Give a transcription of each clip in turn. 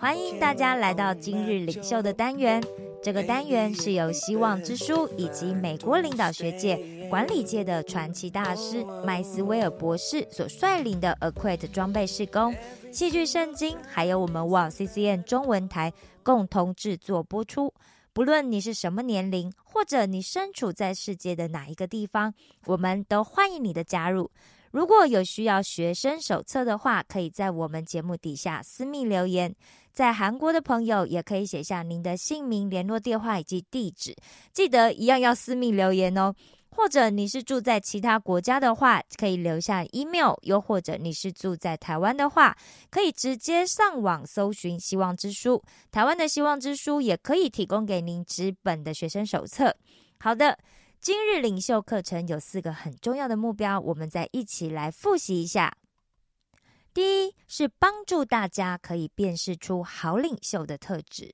欢迎大家来到今日领袖的单元。这个单元是由希望之书以及美国领导学界、管理界的传奇大师麦斯威尔博士所率领的 Acquit 装备施工、戏剧圣经，还有我们哇 CCN 中文台共同制作播出。不论你是什么年龄，或者你身处在世界的哪一个地方，我们都欢迎你的加入。如果有需要学生手册的话，可以在我们节目底下私密留言。在韩国的朋友也可以写下您的姓名、联络电话以及地址，记得一样要私密留言哦。或者你是住在其他国家的话，可以留下 email；又或者你是住在台湾的话，可以直接上网搜寻“希望之书”。台湾的“希望之书”也可以提供给您纸本的学生手册。好的，今日领袖课程有四个很重要的目标，我们再一起来复习一下。第一是帮助大家可以辨识出好领袖的特质；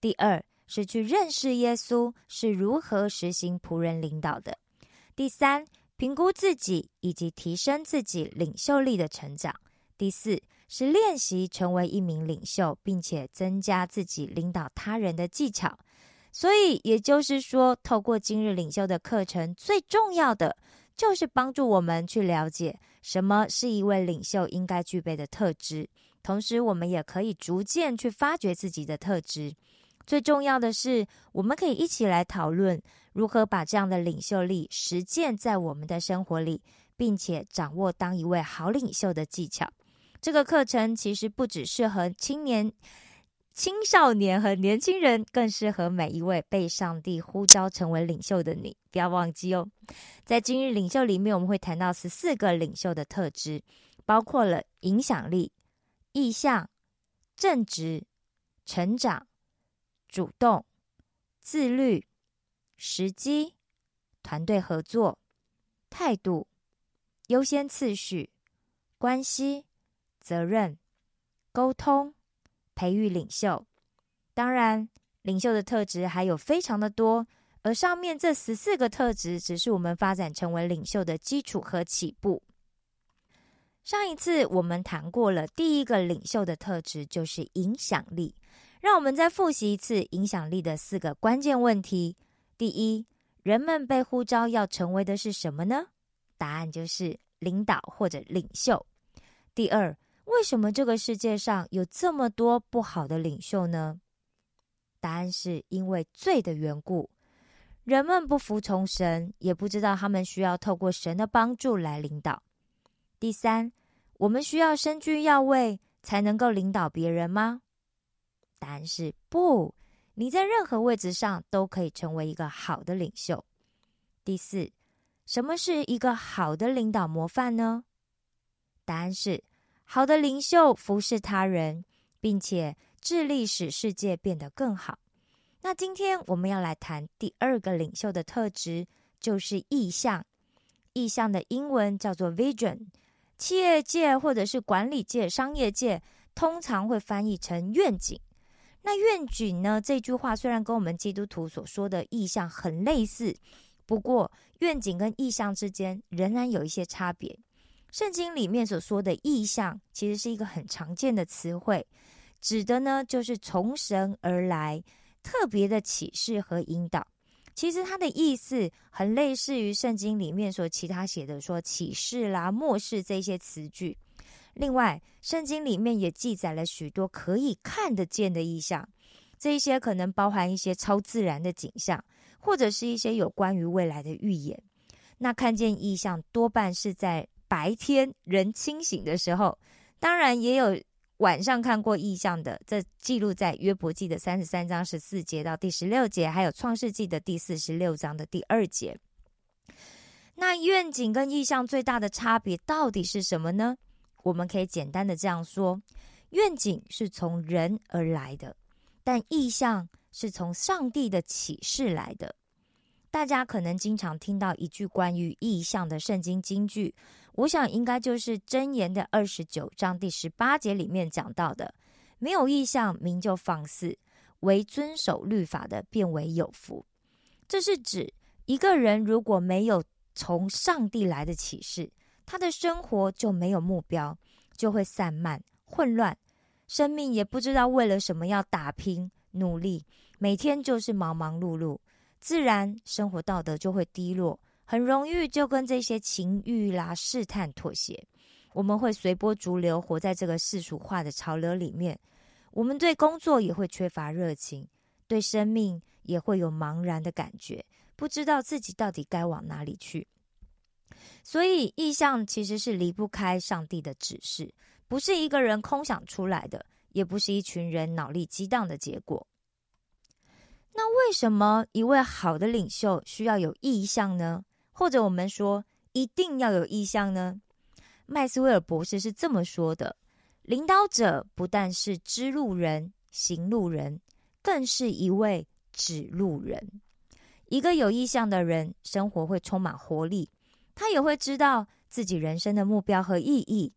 第二是去认识耶稣是如何实行仆人领导的。第三，评估自己以及提升自己领袖力的成长；第四是练习成为一名领袖，并且增加自己领导他人的技巧。所以，也就是说，透过今日领袖的课程，最重要的就是帮助我们去了解什么是一位领袖应该具备的特质，同时，我们也可以逐渐去发掘自己的特质。最重要的是，我们可以一起来讨论。如何把这样的领袖力实践在我们的生活里，并且掌握当一位好领袖的技巧？这个课程其实不只适合青年、青少年和年轻人，更适合每一位被上帝呼召成为领袖的你。不要忘记哦，在今日领袖里面，我们会谈到十四个领袖的特质，包括了影响力、意向、正直、成长、主动、自律。时机、团队合作、态度、优先次序、关系、责任、沟通、培育领袖。当然，领袖的特质还有非常的多，而上面这十四个特质只是我们发展成为领袖的基础和起步。上一次我们谈过了第一个领袖的特质，就是影响力。让我们再复习一次影响力的四个关键问题。第一，人们被呼召要成为的是什么呢？答案就是领导或者领袖。第二，为什么这个世界上有这么多不好的领袖呢？答案是因为罪的缘故。人们不服从神，也不知道他们需要透过神的帮助来领导。第三，我们需要身居要位才能够领导别人吗？答案是不。你在任何位置上都可以成为一个好的领袖。第四，什么是一个好的领导模范呢？答案是好的领袖服侍他人，并且致力使世界变得更好。那今天我们要来谈第二个领袖的特质，就是意向。意向的英文叫做 vision，企业界或者是管理界、商业界通常会翻译成愿景。那愿景呢？这句话虽然跟我们基督徒所说的意向很类似，不过愿景跟意向之间仍然有一些差别。圣经里面所说的意象，其实是一个很常见的词汇，指的呢就是从神而来特别的启示和引导。其实它的意思很类似于圣经里面所其他写的说启示啦、漠视这些词句。另外，圣经里面也记载了许多可以看得见的意象，这一些可能包含一些超自然的景象，或者是一些有关于未来的预言。那看见意象多半是在白天人清醒的时候，当然也有晚上看过意象的。这记录在约伯记的三十三章十四节到第十六节，还有创世纪的第四十六章的第二节。那愿景跟意象最大的差别到底是什么呢？我们可以简单的这样说：愿景是从人而来的，但意象是从上帝的启示来的。大家可能经常听到一句关于意象的圣经金句，我想应该就是箴言的二十九章第十八节里面讲到的：“没有意象，民就放肆；唯遵守律法的，变为有福。”这是指一个人如果没有从上帝来的启示，他的生活就没有目标，就会散漫、混乱，生命也不知道为了什么要打拼、努力，每天就是忙忙碌碌。自然生活道德就会低落，很容易就跟这些情欲啦、试探妥协。我们会随波逐流，活在这个世俗化的潮流里面。我们对工作也会缺乏热情，对生命也会有茫然的感觉，不知道自己到底该往哪里去。所以，意向其实是离不开上帝的指示，不是一个人空想出来的，也不是一群人脑力激荡的结果。那为什么一位好的领袖需要有意向呢？或者我们说一定要有意向呢？麦斯威尔博士是这么说的：领导者不但是知路人、行路人，更是一位指路人。一个有意向的人，生活会充满活力，他也会知道自己人生的目标和意义。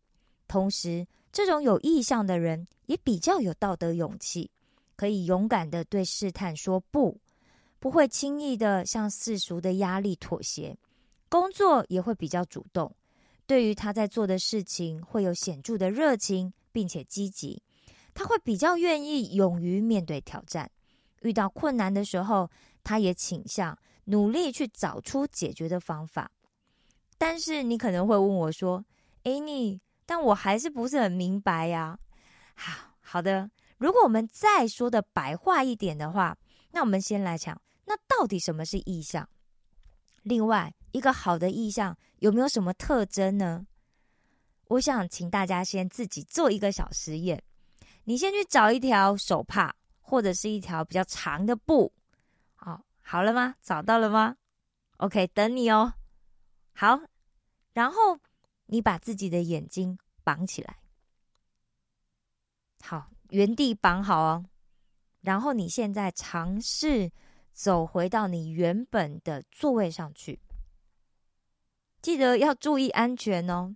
同时，这种有意向的人也比较有道德勇气。可以勇敢的对试探说不，不会轻易的向世俗的压力妥协，工作也会比较主动，对于他在做的事情会有显著的热情，并且积极，他会比较愿意勇于面对挑战，遇到困难的时候，他也倾向努力去找出解决的方法。但是你可能会问我说：“哎，你，但我还是不是很明白呀？”好好的。如果我们再说的白话一点的话，那我们先来讲，那到底什么是意向？另外，一个好的意象有没有什么特征呢？我想请大家先自己做一个小实验，你先去找一条手帕或者是一条比较长的布，好，好了吗？找到了吗？OK，等你哦。好，然后你把自己的眼睛绑起来，好。原地绑好哦，然后你现在尝试走回到你原本的座位上去，记得要注意安全哦。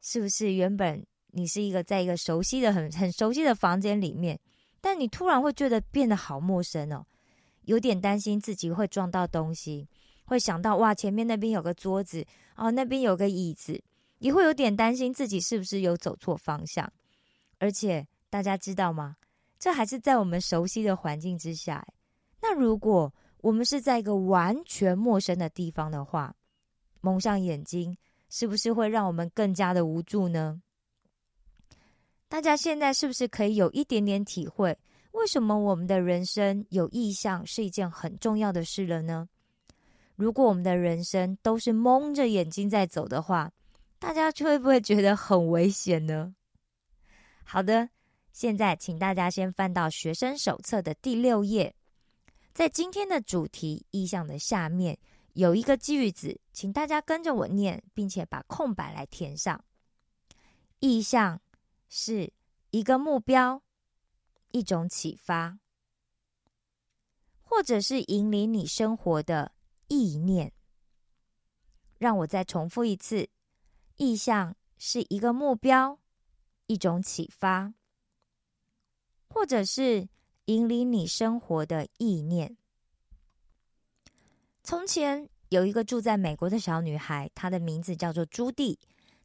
是不是原本你是一个在一个熟悉的、很很熟悉的房间里面，但你突然会觉得变得好陌生哦，有点担心自己会撞到东西，会想到哇，前面那边有个桌子哦，那边有个椅子。也会有点担心自己是不是有走错方向，而且大家知道吗？这还是在我们熟悉的环境之下。那如果我们是在一个完全陌生的地方的话，蒙上眼睛，是不是会让我们更加的无助呢？大家现在是不是可以有一点点体会，为什么我们的人生有意向是一件很重要的事了呢？如果我们的人生都是蒙着眼睛在走的话，大家会不会觉得很危险呢？好的，现在请大家先翻到学生手册的第六页，在今天的主题意象的下面有一个句子，请大家跟着我念，并且把空白来填上。意象是一个目标，一种启发，或者是引领你生活的意念。让我再重复一次。意向是一个目标，一种启发，或者是引领你生活的意念。从前有一个住在美国的小女孩，她的名字叫做朱蒂。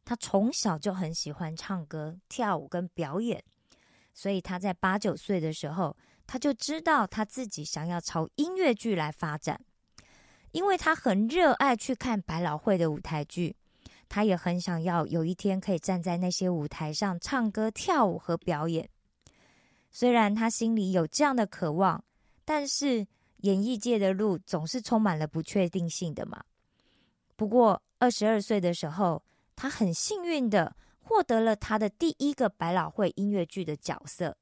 她从小就很喜欢唱歌、跳舞跟表演，所以她在八九岁的时候，她就知道她自己想要朝音乐剧来发展，因为她很热爱去看百老汇的舞台剧。她也很想要有一天可以站在那些舞台上唱歌、跳舞和表演。虽然他心里有这样的渴望，但是演艺界的路总是充满了不确定性的嘛。不过二十二岁的时候，他很幸运的获得了他的第一个百老汇音乐剧的角色，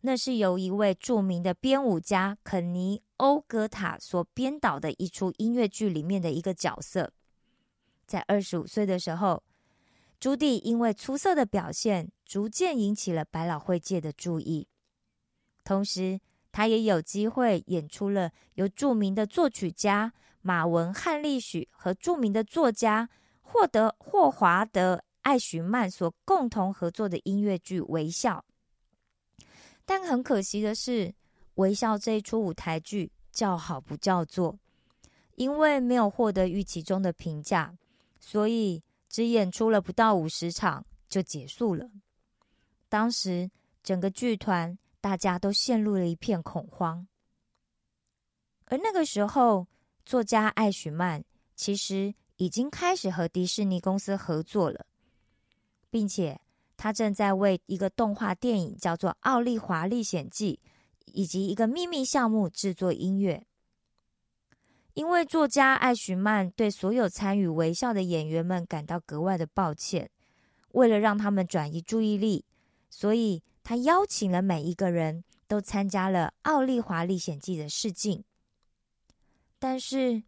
那是由一位著名的编舞家肯尼·欧格塔所编导的一出音乐剧里面的一个角色。在二十五岁的时候，朱棣因为出色的表现，逐渐引起了百老汇界的注意。同时，他也有机会演出了由著名的作曲家马文汉利许和著名的作家霍德霍华德艾许曼所共同合作的音乐剧《微笑》。但很可惜的是，《微笑》这一出舞台剧叫好不叫座，因为没有获得预期中的评价，所以只演出了不到五十场就结束了。当时整个剧团大家都陷入了一片恐慌，而那个时候，作家艾许曼其实已经开始和迪士尼公司合作了，并且。他正在为一个动画电影叫做《奥利华历险记》以及一个秘密项目制作音乐。因为作家艾许曼对所有参与《微笑》的演员们感到格外的抱歉，为了让他们转移注意力，所以他邀请了每一个人都参加了《奥利华历险记》的试镜。但是，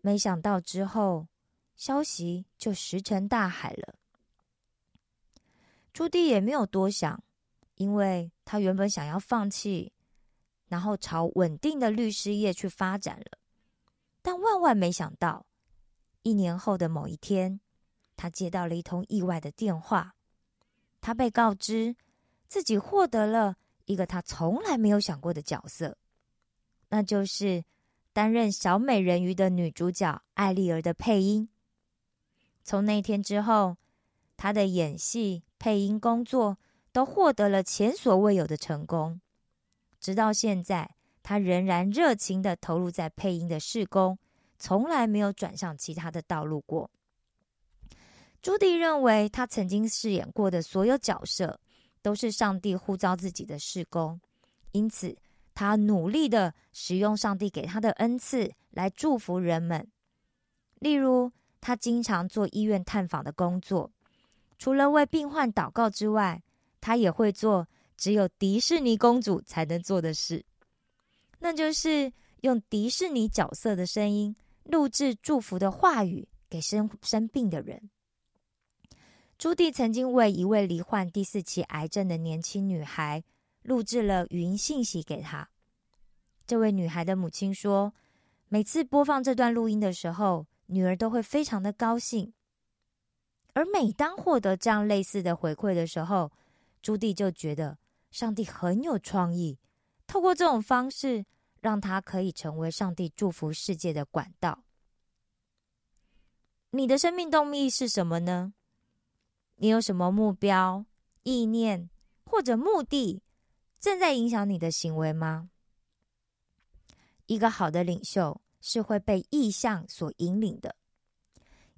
没想到之后消息就石沉大海了。朱棣也没有多想，因为他原本想要放弃，然后朝稳定的律师业去发展了。但万万没想到，一年后的某一天，他接到了一通意外的电话。他被告知自己获得了一个他从来没有想过的角色，那就是担任小美人鱼的女主角艾丽儿的配音。从那天之后，他的演戏。配音工作都获得了前所未有的成功，直到现在，他仍然热情的投入在配音的试工，从来没有转向其他的道路过。朱迪认为，他曾经饰演过的所有角色都是上帝呼召自己的事工，因此他努力的使用上帝给他的恩赐来祝福人们。例如，他经常做医院探访的工作。除了为病患祷告之外，他也会做只有迪士尼公主才能做的事，那就是用迪士尼角色的声音录制祝福的话语给生生病的人。朱棣曾经为一位罹患第四期癌症的年轻女孩录制了语音信息给她。这位女孩的母亲说，每次播放这段录音的时候，女儿都会非常的高兴。而每当获得这样类似的回馈的时候，朱棣就觉得上帝很有创意，透过这种方式，让他可以成为上帝祝福世界的管道。你的生命动力是什么呢？你有什么目标、意念或者目的，正在影响你的行为吗？一个好的领袖是会被意向所引领的，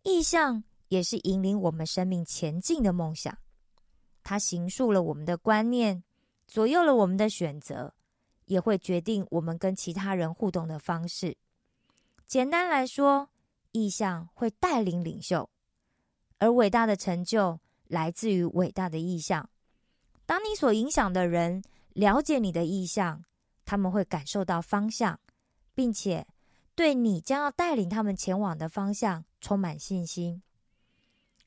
意向。也是引领我们生命前进的梦想，它形塑了我们的观念，左右了我们的选择，也会决定我们跟其他人互动的方式。简单来说，意向会带领领袖，而伟大的成就来自于伟大的意向。当你所影响的人了解你的意向，他们会感受到方向，并且对你将要带领他们前往的方向充满信心。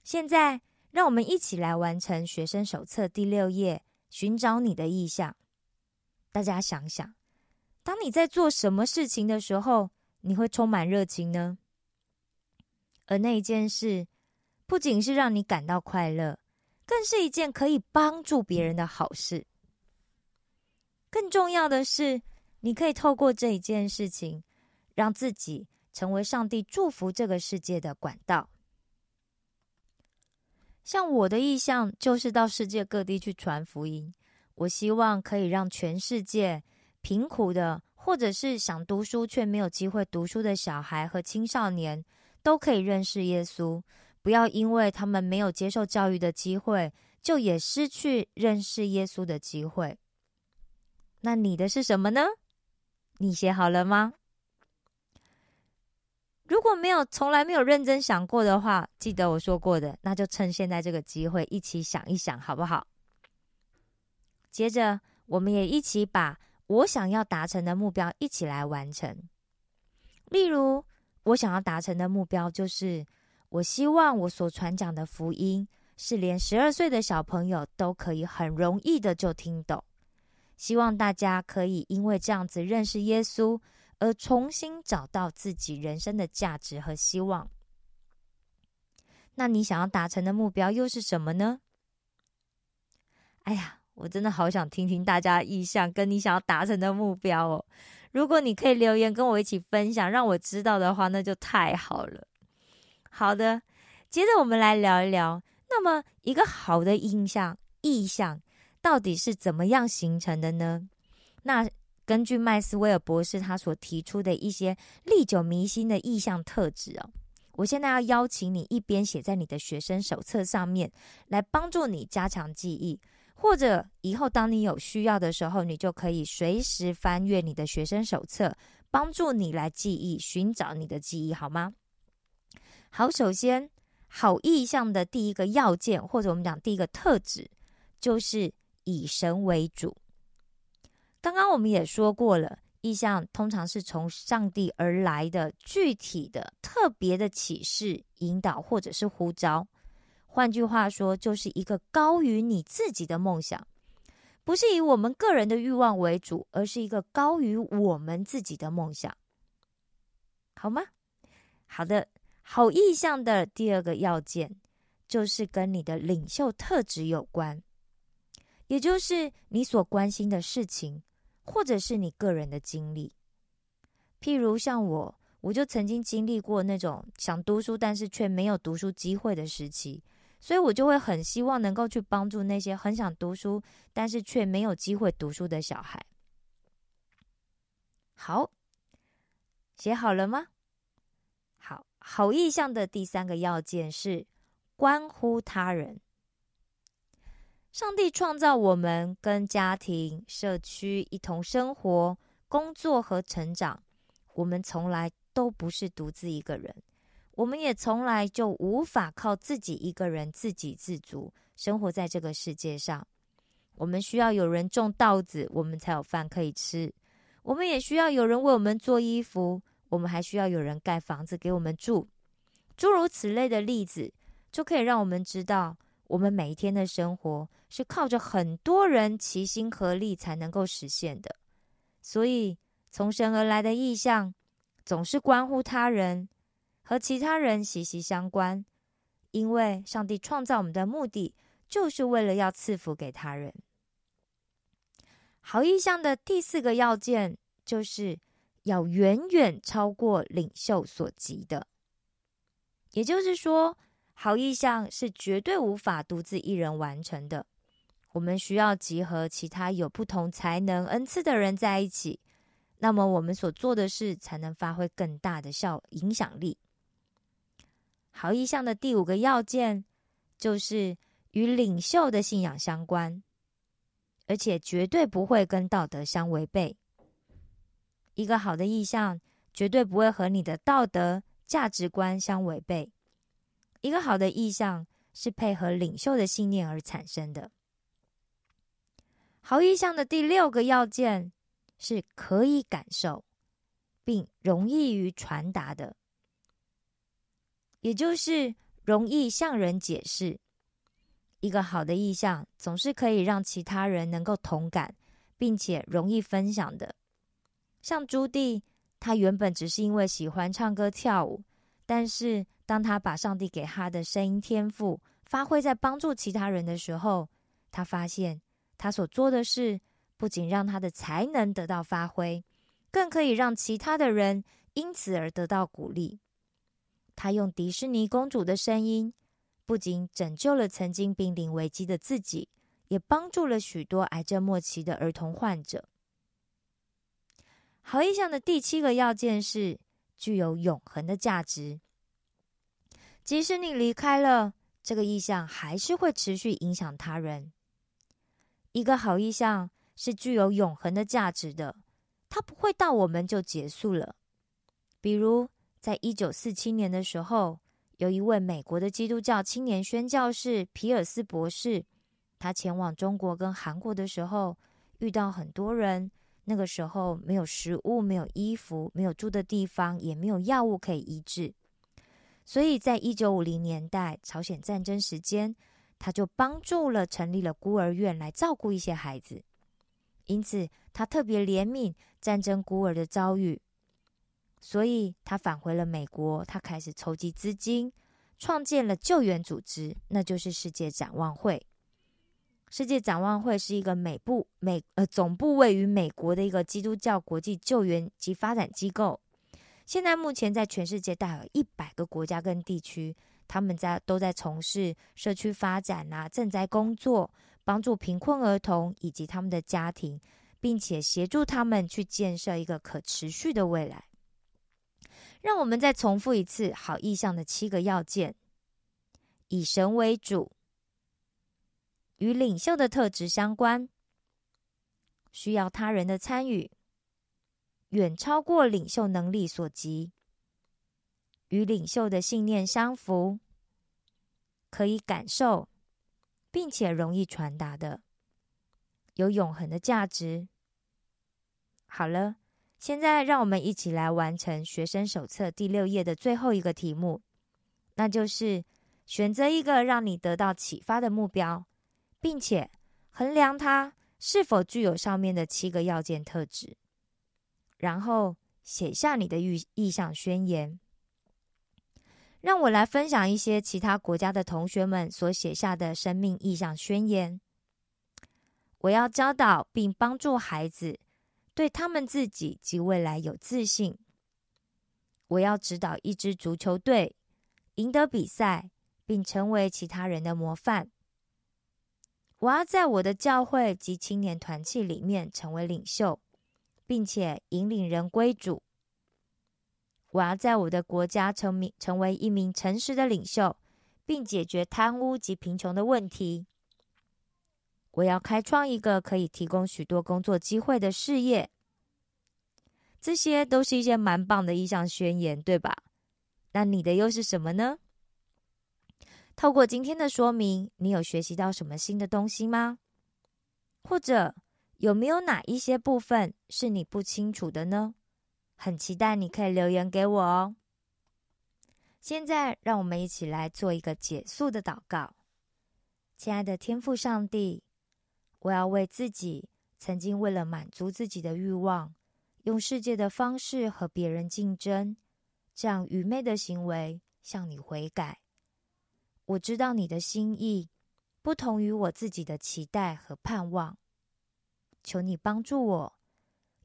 现在，让我们一起来完成学生手册第六页，寻找你的意向。大家想想，当你在做什么事情的时候，你会充满热情呢？而那一件事，不仅是让你感到快乐，更是一件可以帮助别人的好事。更重要的是，你可以透过这一件事情，让自己成为上帝祝福这个世界的管道。像我的意向就是到世界各地去传福音。我希望可以让全世界贫苦的，或者是想读书却没有机会读书的小孩和青少年，都可以认识耶稣。不要因为他们没有接受教育的机会，就也失去认识耶稣的机会。那你的是什么呢？你写好了吗？如果没有从来没有认真想过的话，记得我说过的，那就趁现在这个机会一起想一想，好不好？接着，我们也一起把我想要达成的目标一起来完成。例如，我想要达成的目标就是，我希望我所传讲的福音是连十二岁的小朋友都可以很容易的就听懂。希望大家可以因为这样子认识耶稣，而重新找到自己人生的价值和希望。那你想要达成的目标又是什么呢？哎呀，我真的好想听听大家意向，跟你想要达成的目标哦。如果你可以留言跟我一起分享，让我知道的话，那就太好了。好的，接着我们来聊一聊，那么一个好的印象、意象到底是怎么样形成的呢？那根据麦斯威尔博士他所提出的一些历久弥新的意象特质哦，我现在要邀请你一边写在你的学生手册上面，来帮助你加强记忆。或者以后当你有需要的时候，你就可以随时翻阅你的学生手册，帮助你来记忆、寻找你的记忆，好吗？好，首先好意象的第一个要件，或者我们讲第一个特质，就是以神为主。刚刚我们也说过了，意向通常是从上帝而来的具体的、特别的启示、引导或者是呼召。换句话说，就是一个高于你自己的梦想，不是以我们个人的欲望为主，而是一个高于我们自己的梦想，好吗？好的，好意向的第二个要件就是跟你的领袖特质有关，也就是你所关心的事情，或者是你个人的经历。譬如像我，我就曾经经历过那种想读书，但是却没有读书机会的时期。所以我就会很希望能够去帮助那些很想读书，但是却没有机会读书的小孩。好，写好了吗？好意向的第三个要件是关乎他人。上帝创造我们跟家庭、社区一同生活、工作和成长，我们从来都不是独自一个人。我们也从来就无法靠自己一个人自给自足生活在这个世界上。我们需要有人种稻子，我们才有饭可以吃；我们也需要有人为我们做衣服；我们还需要有人盖房子给我们住。诸如此类的例子，就可以让我们知道，我们每一天的生活是靠着很多人齐心合力才能够实现的。所以，从神而来的意象，总是关乎他人。和其他人息息相关，因为上帝创造我们的目的，就是为了要赐福给他人。好意向的第四个要件，就是要远远超过领袖所及的。也就是说，好意向是绝对无法独自一人完成的。我们需要集合其他有不同才能、恩赐的人在一起，那么我们所做的事才能发挥更大的效影响力。好意向的第五个要件，就是与领袖的信仰相关，而且绝对不会跟道德相违背。一个好的意向绝对不会和你的道德价值观相违背。一个好的意向是配合领袖的信念而产生的。好意向的第六个要件是可以感受，并容易于传达的。也就是容易向人解释，一个好的意向总是可以让其他人能够同感，并且容易分享的。像朱棣，他原本只是因为喜欢唱歌跳舞，但是当他把上帝给他的声音天赋发挥在帮助其他人的时候，他发现他所做的事不仅让他的才能得到发挥，更可以让其他的人因此而得到鼓励。他用迪士尼公主的声音，不仅拯救了曾经濒临危机的自己，也帮助了许多癌症末期的儿童患者。好意向的第七个要件是具有永恒的价值。即使你离开了，这个意向还是会持续影响他人。一个好意向是具有永恒的价值的，它不会到我们就结束了。比如。在一九四七年的时候，有一位美国的基督教青年宣教士皮尔斯博士，他前往中国跟韩国的时候，遇到很多人。那个时候没有食物，没有衣服，没有住的地方，也没有药物可以医治。所以在一九五零年代朝鲜战争时间，他就帮助了成立了孤儿院来照顾一些孩子。因此，他特别怜悯战争孤儿的遭遇，所以他返回了美国。他开始筹集资金，创建了救援组织，那就是世界展望会。世界展望会是一个美部美呃总部位于美国的一个基督教国际救援及发展机构。现在目前在全世界大概有一百个国家跟地区，他们在都在从事社区发展啊，赈灾工作。帮助贫困儿童以及他们的家庭，并且协助他们去建设一个可持续的未来。让我们再重复一次好意向的七个要件：以神为主，与领袖的特质相关，需要他人的参与，远超过领袖能力所及，与领袖的信念相符，可以感受。并且容易传达的，有永恒的价值。好了，现在让我们一起来完成学生手册第六页的最后一个题目，那就是选择一个让你得到启发的目标，并且衡量它是否具有上面的七个要件特质，然后写下你的意意向宣言。让我来分享一些其他国家的同学们所写下的生命意向宣言。我要教导并帮助孩子对他们自己及未来有自信。我要指导一支足球队赢得比赛，并成为其他人的模范。我要在我的教会及青年团契里面成为领袖，并且引领人归主。我要在我的国家成名，成为一名诚实的领袖，并解决贪污及贫穷的问题。我要开创一个可以提供许多工作机会的事业。这些都是一些蛮棒的意向宣言，对吧？那你的又是什么呢？透过今天的说明，你有学习到什么新的东西吗？或者有没有哪一些部分是你不清楚的呢？很期待你可以留言给我哦。现在，让我们一起来做一个结束的祷告。亲爱的天父上帝，我要为自己曾经为了满足自己的欲望，用世界的方式和别人竞争，这样愚昧的行为向你悔改。我知道你的心意不同于我自己的期待和盼望，求你帮助我。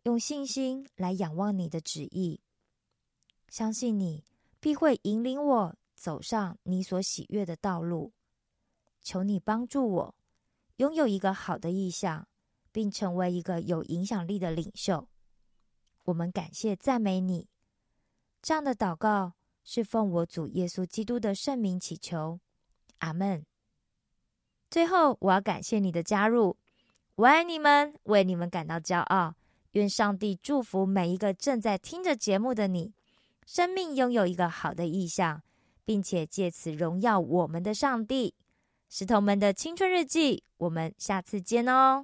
用信心来仰望你的旨意，相信你必会引领我走上你所喜悦的道路。求你帮助我拥有一个好的意向，并成为一个有影响力的领袖。我们感谢赞美你。这样的祷告是奉我主耶稣基督的圣名祈求，阿门。最后，我要感谢你的加入，我爱你们，为你们感到骄傲。愿上帝祝福每一个正在听着节目的你，生命拥有一个好的意向，并且借此荣耀我们的上帝。石头们的青春日记，我们下次见哦。